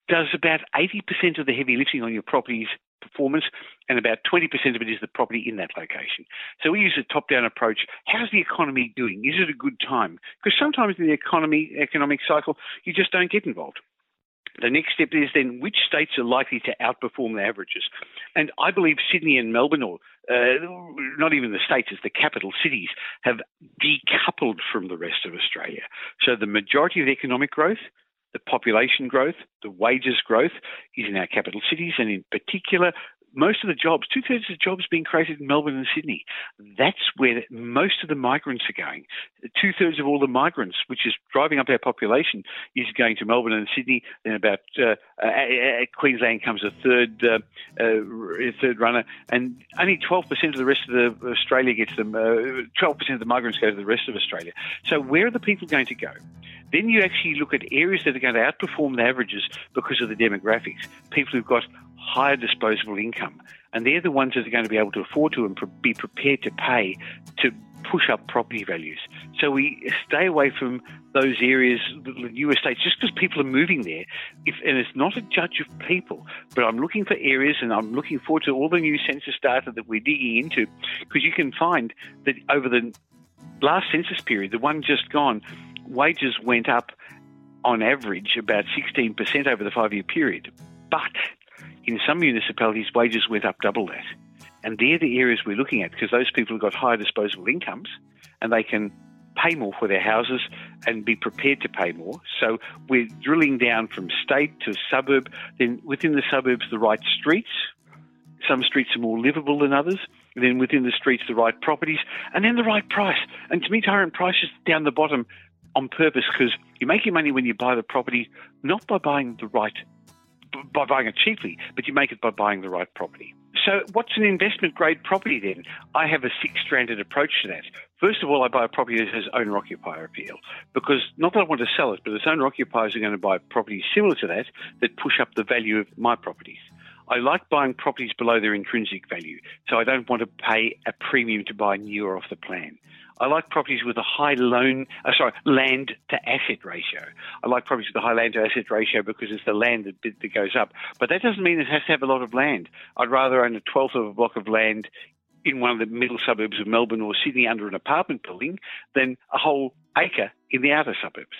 does about 80% of the heavy lifting on your property's performance, and about 20% of it is the property in that location. So we use a top-down approach. How's the economy doing? Is it a good time? Because sometimes in the economy economic cycle, you just don't get involved. The next step is then which states are likely to outperform the averages. And I believe Sydney and Melbourne, or uh, not even the states, as the capital cities, have decoupled from the rest of Australia. So the majority of economic growth, the population growth, the wages growth is in our capital cities, and in particular, most of the jobs, two thirds of the jobs being created in Melbourne and Sydney. That's where most of the migrants are going. Two thirds of all the migrants, which is driving up our population, is going to Melbourne and Sydney. Then about uh, uh, Queensland comes a third uh, uh third runner, and only 12% of the rest of the Australia gets them. 12% uh, of the migrants go to the rest of Australia. So where are the people going to go? Then you actually look at areas that are going to outperform the averages because of the demographics. People who've got higher disposable income. And they're the ones that are going to be able to afford to and be prepared to pay to push up property values. So we stay away from those areas, the new estates, just because people are moving there. If, and it's not a judge of people, but I'm looking for areas and I'm looking forward to all the new census data that we're digging into because you can find that over the last census period, the one just gone, wages went up on average about 16% over the five year period. But in some municipalities, wages went up double that. And they're the areas we're looking at because those people have got higher disposable incomes and they can pay more for their houses and be prepared to pay more. So we're drilling down from state to suburb, then within the suburbs, the right streets. Some streets are more livable than others. And then within the streets, the right properties, and then the right price. And to me, Tyrone, price is down the bottom on purpose because you make your money when you buy the property, not by buying the right by buying it cheaply, but you make it by buying the right property. So, what's an investment grade property then? I have a six stranded approach to that. First of all, I buy a property that has owner occupier appeal because not that I want to sell it, but its owner occupiers are going to buy properties similar to that that push up the value of my properties. I like buying properties below their intrinsic value, so I don't want to pay a premium to buy newer off the plan. I like properties with a high loan, uh, sorry, land to asset ratio. I like properties with a high land to asset ratio because it's the land that, that goes up. But that doesn't mean it has to have a lot of land. I'd rather own a twelfth of a block of land in one of the middle suburbs of Melbourne or Sydney under an apartment building than a whole acre in the outer suburbs.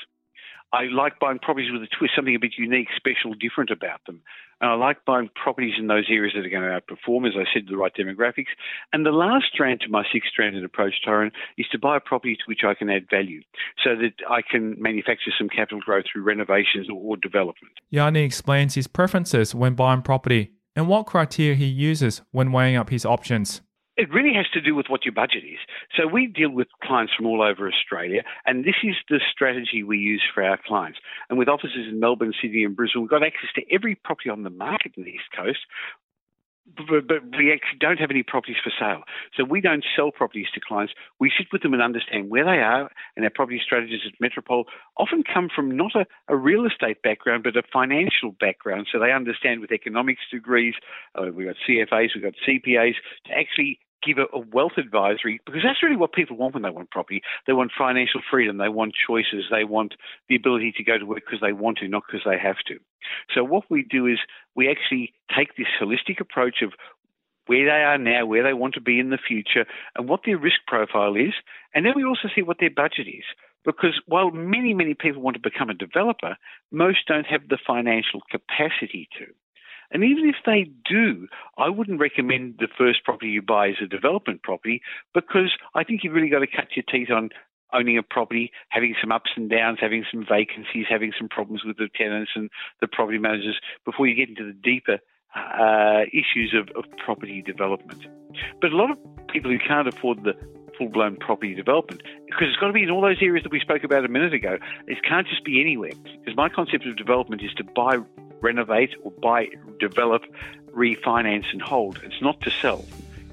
I like buying properties with a twist, something a bit unique, special, different about them. And I like buying properties in those areas that are going to outperform, as I said, the right demographics. And the last strand to my six stranded approach, Tyrone, is to buy a property to which I can add value so that I can manufacture some capital growth through renovations or, or development. Yardney explains his preferences when buying property and what criteria he uses when weighing up his options. It really has to do with what your budget is. So we deal with clients from all over Australia, and this is the strategy we use for our clients. And with offices in Melbourne, Sydney, and Brisbane, we've got access to every property on the market in the East Coast but, we actually don't have any properties for sale. So we don't sell properties to clients. We sit with them and understand where they are, and our property strategists at Metropole often come from not a, a real estate background, but a financial background. So they understand with economics degrees, uh, we've got CFAs, we've got CPAs, to actually give a, a, wealth advisory because that's really what people want when they want property. They want financial freedom, they want choices, they want the ability to go to work because they want to, not because they have to. So what we do is we actually take this holistic approach of where they are now, where they want to be in the future, and what their risk profile is, and then we also see what their budget is. Because while many, many people want to become a developer, most don't have the financial capacity to. And even if they do, I wouldn't recommend the first property you buy as a development property because I think you've really got to cut your teeth on owning a property, having some ups and downs, having some vacancies, having some problems with the tenants and the property managers before you get into the deeper uh, issues of, of property development. But a lot of people who can't afford the full blown property development because it's got to be in all those areas that we spoke about a minute ago. It can't just be anywhere. Because my concept of development is to buy renovate or buy, develop, refinance, and hold. It's not to sell.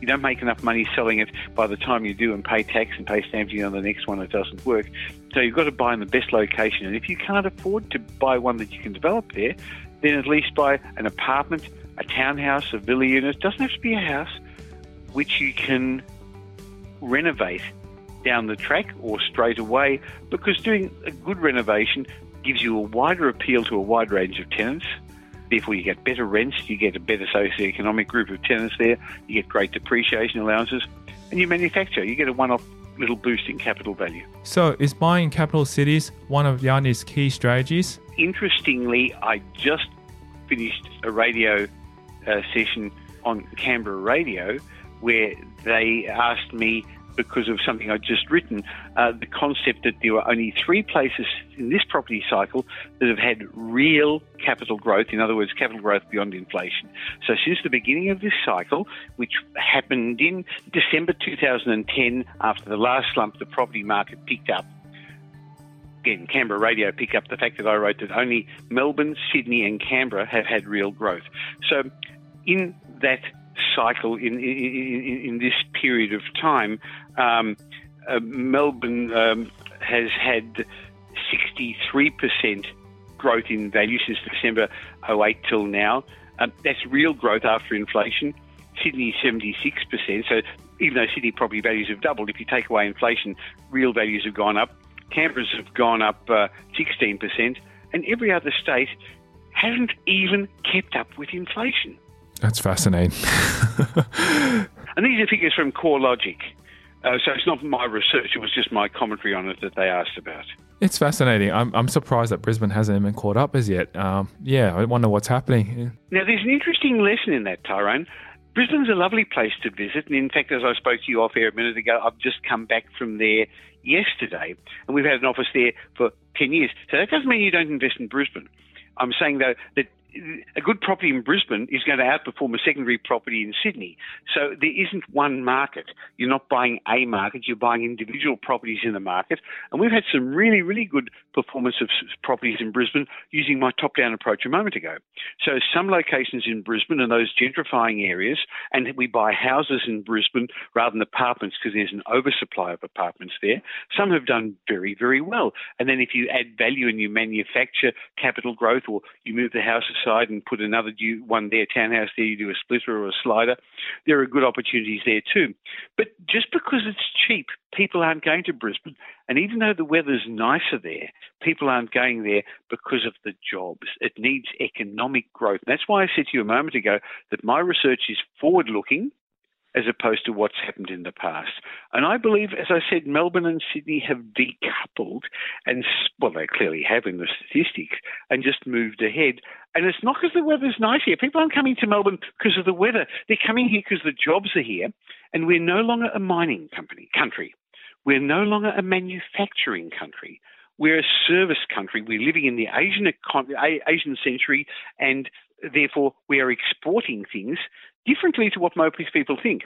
You don't make enough money selling it by the time you do and pay tax and pay stamp duty on the next one that doesn't work. So you've got to buy in the best location. And if you can't afford to buy one that you can develop there, then at least buy an apartment, a townhouse, a villa unit. It doesn't have to be a house, which you can renovate down the track or straight away because doing a good renovation gives you a wider appeal to a wide range of tenants. Therefore, you get better rents, you get a better socio-economic group of tenants there, you get great depreciation allowances, and you manufacture. You get a one-off little boost in capital value. So, is buying capital cities one of Yardney's key strategies? Interestingly, I just finished a radio uh, session on Canberra Radio where they asked me because of something I'd just written, uh, the concept that there were only three places in this property cycle that have had real capital growth, in other words, capital growth beyond inflation. So since the beginning of this cycle, which happened in December 2010, after the last slump, the property market picked up. Again, Canberra Radio picked up the fact that I wrote that only Melbourne, Sydney, and Canberra have had real growth. So, in that cycle in, in, in this period of time, um, uh, Melbourne um, has had 63% growth in value since December 08 till now. Um, that's real growth after inflation. Sydney 76%. So even though Sydney property values have doubled, if you take away inflation, real values have gone up. Canberra's have gone up uh, 16%, and every other state hasn't even kept up with inflation. That's fascinating. and these are figures from CoreLogic. Uh, so it's not my research, it was just my commentary on it that they asked about. It's fascinating. I'm, I'm surprised that Brisbane hasn't even caught up as yet. Um, yeah, I wonder what's happening. Now, there's an interesting lesson in that, Tyrone. Brisbane's a lovely place to visit. And in fact, as I spoke to you off air a minute ago, I've just come back from there yesterday. And we've had an office there for 10 years. So that doesn't mean you don't invest in Brisbane. I'm saying, though, that a good property in Brisbane is going to outperform a secondary property in Sydney. So there isn't one market. You're not buying a market, you're buying individual properties in the market. And we've had some really, really good performance of properties in Brisbane using my top down approach a moment ago. So some locations in Brisbane are those gentrifying areas, and we buy houses in Brisbane rather than apartments because there's an oversupply of apartments there. Some have done very, very well. And then if you add value and you manufacture capital growth or you move the house side and put another one there, townhouse there, you do a splitter or a slider. There are good opportunities there too. But just because it's cheap, people aren't going to Brisbane. And even though the weather's nicer there, people aren't going there because of the jobs. It needs economic growth. And that's why I said to you a moment ago that my research is forward looking as opposed to what's happened in the past. And I believe, as I said, Melbourne and Sydney have decoupled and, well, they clearly have in the statistics and just moved ahead. And it's not because the weather's nice here. People aren't coming to Melbourne because of the weather. They're coming here because the jobs are here. And we're no longer a mining company country. We're no longer a manufacturing country. We're a service country. We're living in the Asian Asian century, and therefore we are exporting things differently to what most people think.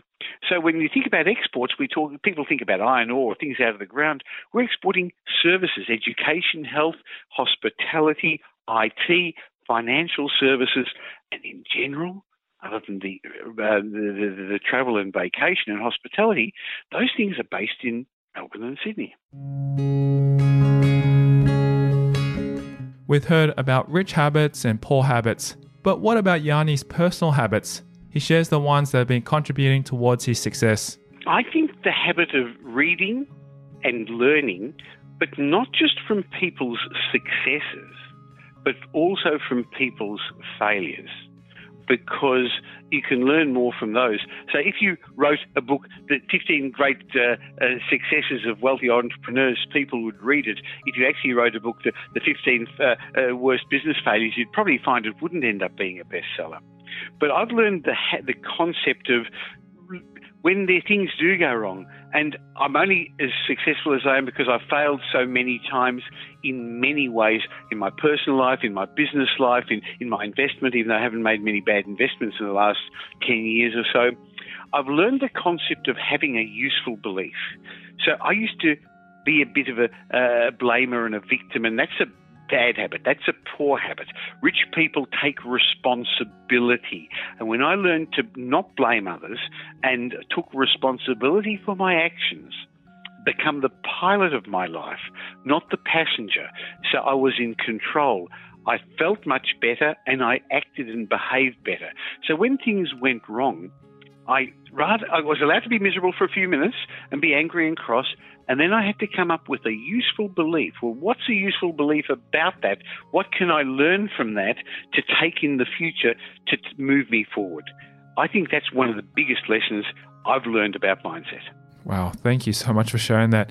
So when you think about exports, we talk people think about iron ore, things out of the ground. We're exporting services, education, health, hospitality, IT, financial services, and in general, other than the, uh, the, the, the travel and vacation and hospitality, those things are based in Melbourne and Sydney. We've heard about rich habits and poor habits, but what about Yardney's personal habits? He shares the ones that have been contributing towards his success. I think the habit of reading and learning, but not just from people's successes, but also from people's failures because you can learn more from those. So if you wrote a book, the 15 great uh, uh, successes of wealthy entrepreneurs, people would read it. If you actually wrote a book, the, the 15 uh, uh, worst business failures, you'd probably find it wouldn't end up being a bestseller. But I've learned the, the concept of when their things do go wrong. And I'm only as successful as I am because I've failed so many times in many ways in my personal life, in my business life, in, in my investment, even though I haven't made many bad investments in the last 10 years or so. I've learned the concept of having a useful belief. So I used to be a bit of a, a blamer and a victim, and that's a bad habit. That's a poor habit. Rich people take responsibility. And when I learned to not blame others and took responsibility for my actions, become the pilot of my life, not the passenger. So I was in control. I felt much better and I acted and behaved better. So when things went wrong, I rather I was allowed to be miserable for a few minutes and be angry and cross, and then I had to come up with a useful belief. Well, what's a useful belief about that? What can I learn from that to take in the future to move me forward? I think that's one of the biggest lessons I've learned about mindset. Wow, thank you so much for sharing that.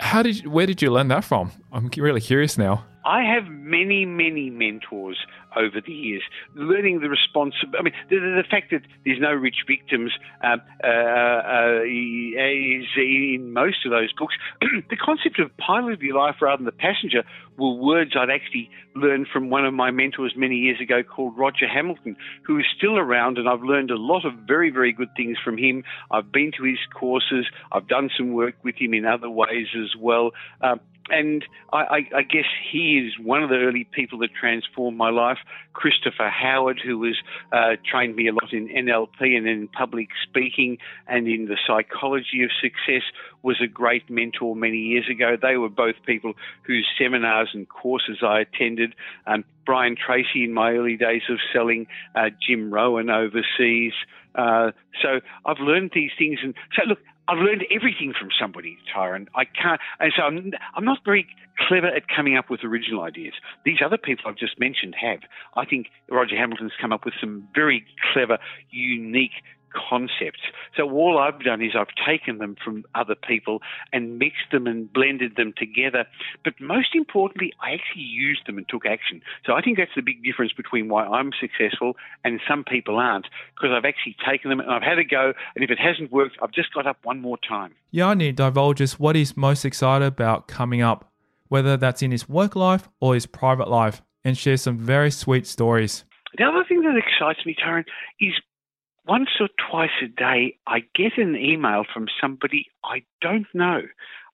How did you, where did you learn that from? I'm really curious now. I have many, many mentors over the years, learning the responsibility. I mean, the, the, fact that there's no rich victims um, uh, uh, is in most of those books. the concept of pilot of your life rather than the passenger were words I'd actually learned from one of my mentors many years ago called Roger Hamilton, who is still around, and I've learned a lot of very, very good things from him. I've been to his courses, I've done some work with him in other ways as well. Um, and I, I, I, guess he is one of the early people that transformed my life. Christopher Howard, who has uh, trained me a lot in NLP and in public speaking and in the psychology of success, was a great mentor many years ago. They were both people whose seminars and courses I attended. Um, Brian Tracy in my early days of selling, uh, Jim Rohn overseas. Uh, so I've learned these things, and so look, I've learned everything from somebody, Tyrone. I can't, and so I'm, I'm not very clever at coming up with original ideas. These other people I've just mentioned have. I think Roger Hamilton's come up with some very clever, unique concepts. So all I've done is I've taken them from other people and mixed them and blended them together. But most importantly, I actually used them and took action. So I think that's the big difference between why I'm successful and some people aren't, because I've actually taken them and I've had a go. And if it hasn't worked, I've just got up one more time. Yardney divulges what he's most excited about coming up, whether that's in his work life or his private life, and shares some very sweet stories. The other thing that excites me, Tyrone, is once or twice a day, I get an email from somebody I don't know,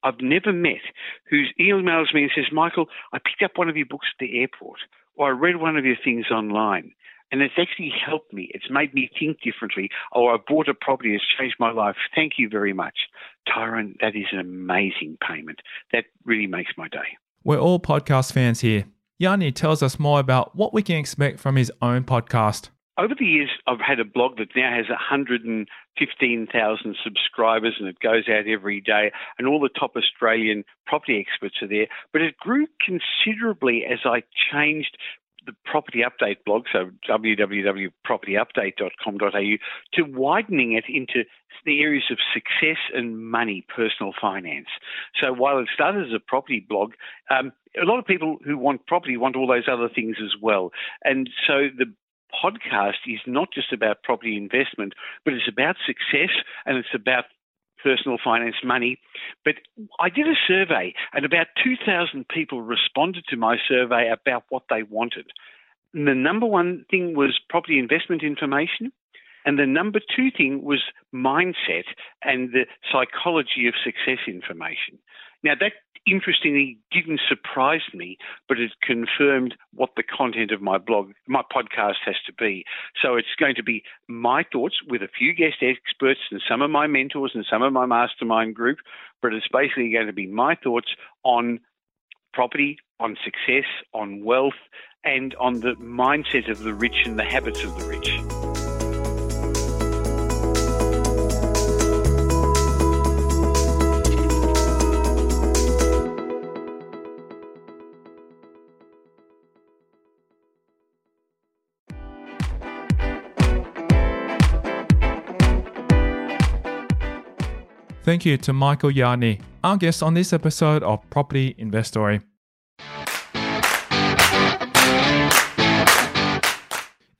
I've never met, who emails me and says, Michael, I picked up one of your books at the airport, or I read one of your things online. And it's actually helped me. It's made me think differently. Or I bought a property. It's changed my life. Thank you very much. Tyrone, that is an amazing payment. That really makes my day. We're all podcast fans here. Yardney tells us more about what we can expect from his own podcast over the years, I've had a blog that now has 115,000 subscribers and it goes out every day, and all the top Australian property experts are there. But it grew considerably as I changed the property update blog, so www.propertyupdate.com.au, to widening it into the areas of success and money, personal finance. So while it started as a property blog, um, a lot of people who want property want all those other things as well. And so the podcast is not just about property investment, but it's about success and it's about personal finance money. But I did a survey, and about 2,000 people responded to my survey about what they wanted. And the number one thing was property investment information. And the number two thing was mindset and the psychology of success information. Now, that interestingly didn't surprise me, but it confirmed what the content of my blog, my podcast has to be. So it's going to be my thoughts with a few guest experts and some of my mentors and some of my mastermind group, but it's basically going to be my thoughts on property, on success, on wealth, and on the mindset of the rich and the habits of the rich. Thank you to Michael Yardney, our guest on this episode of Property Investory.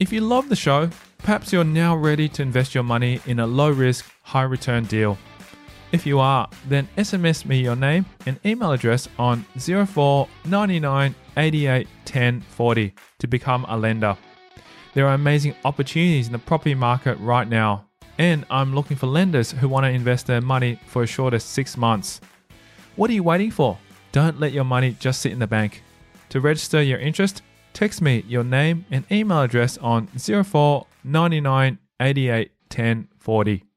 If you love the show, perhaps you're now ready to invest your money in a low risk, high return deal. If you are, then SMS me your name and email address on 04 99 88 10 40 to become a lender. There are amazing opportunities in the property market right now, and I'm looking for lenders who want to invest their money for as short as six months. What are you waiting for? Don't let your money just sit in the bank. To register your interest, text me your name and email address on 04 99 88 10 40.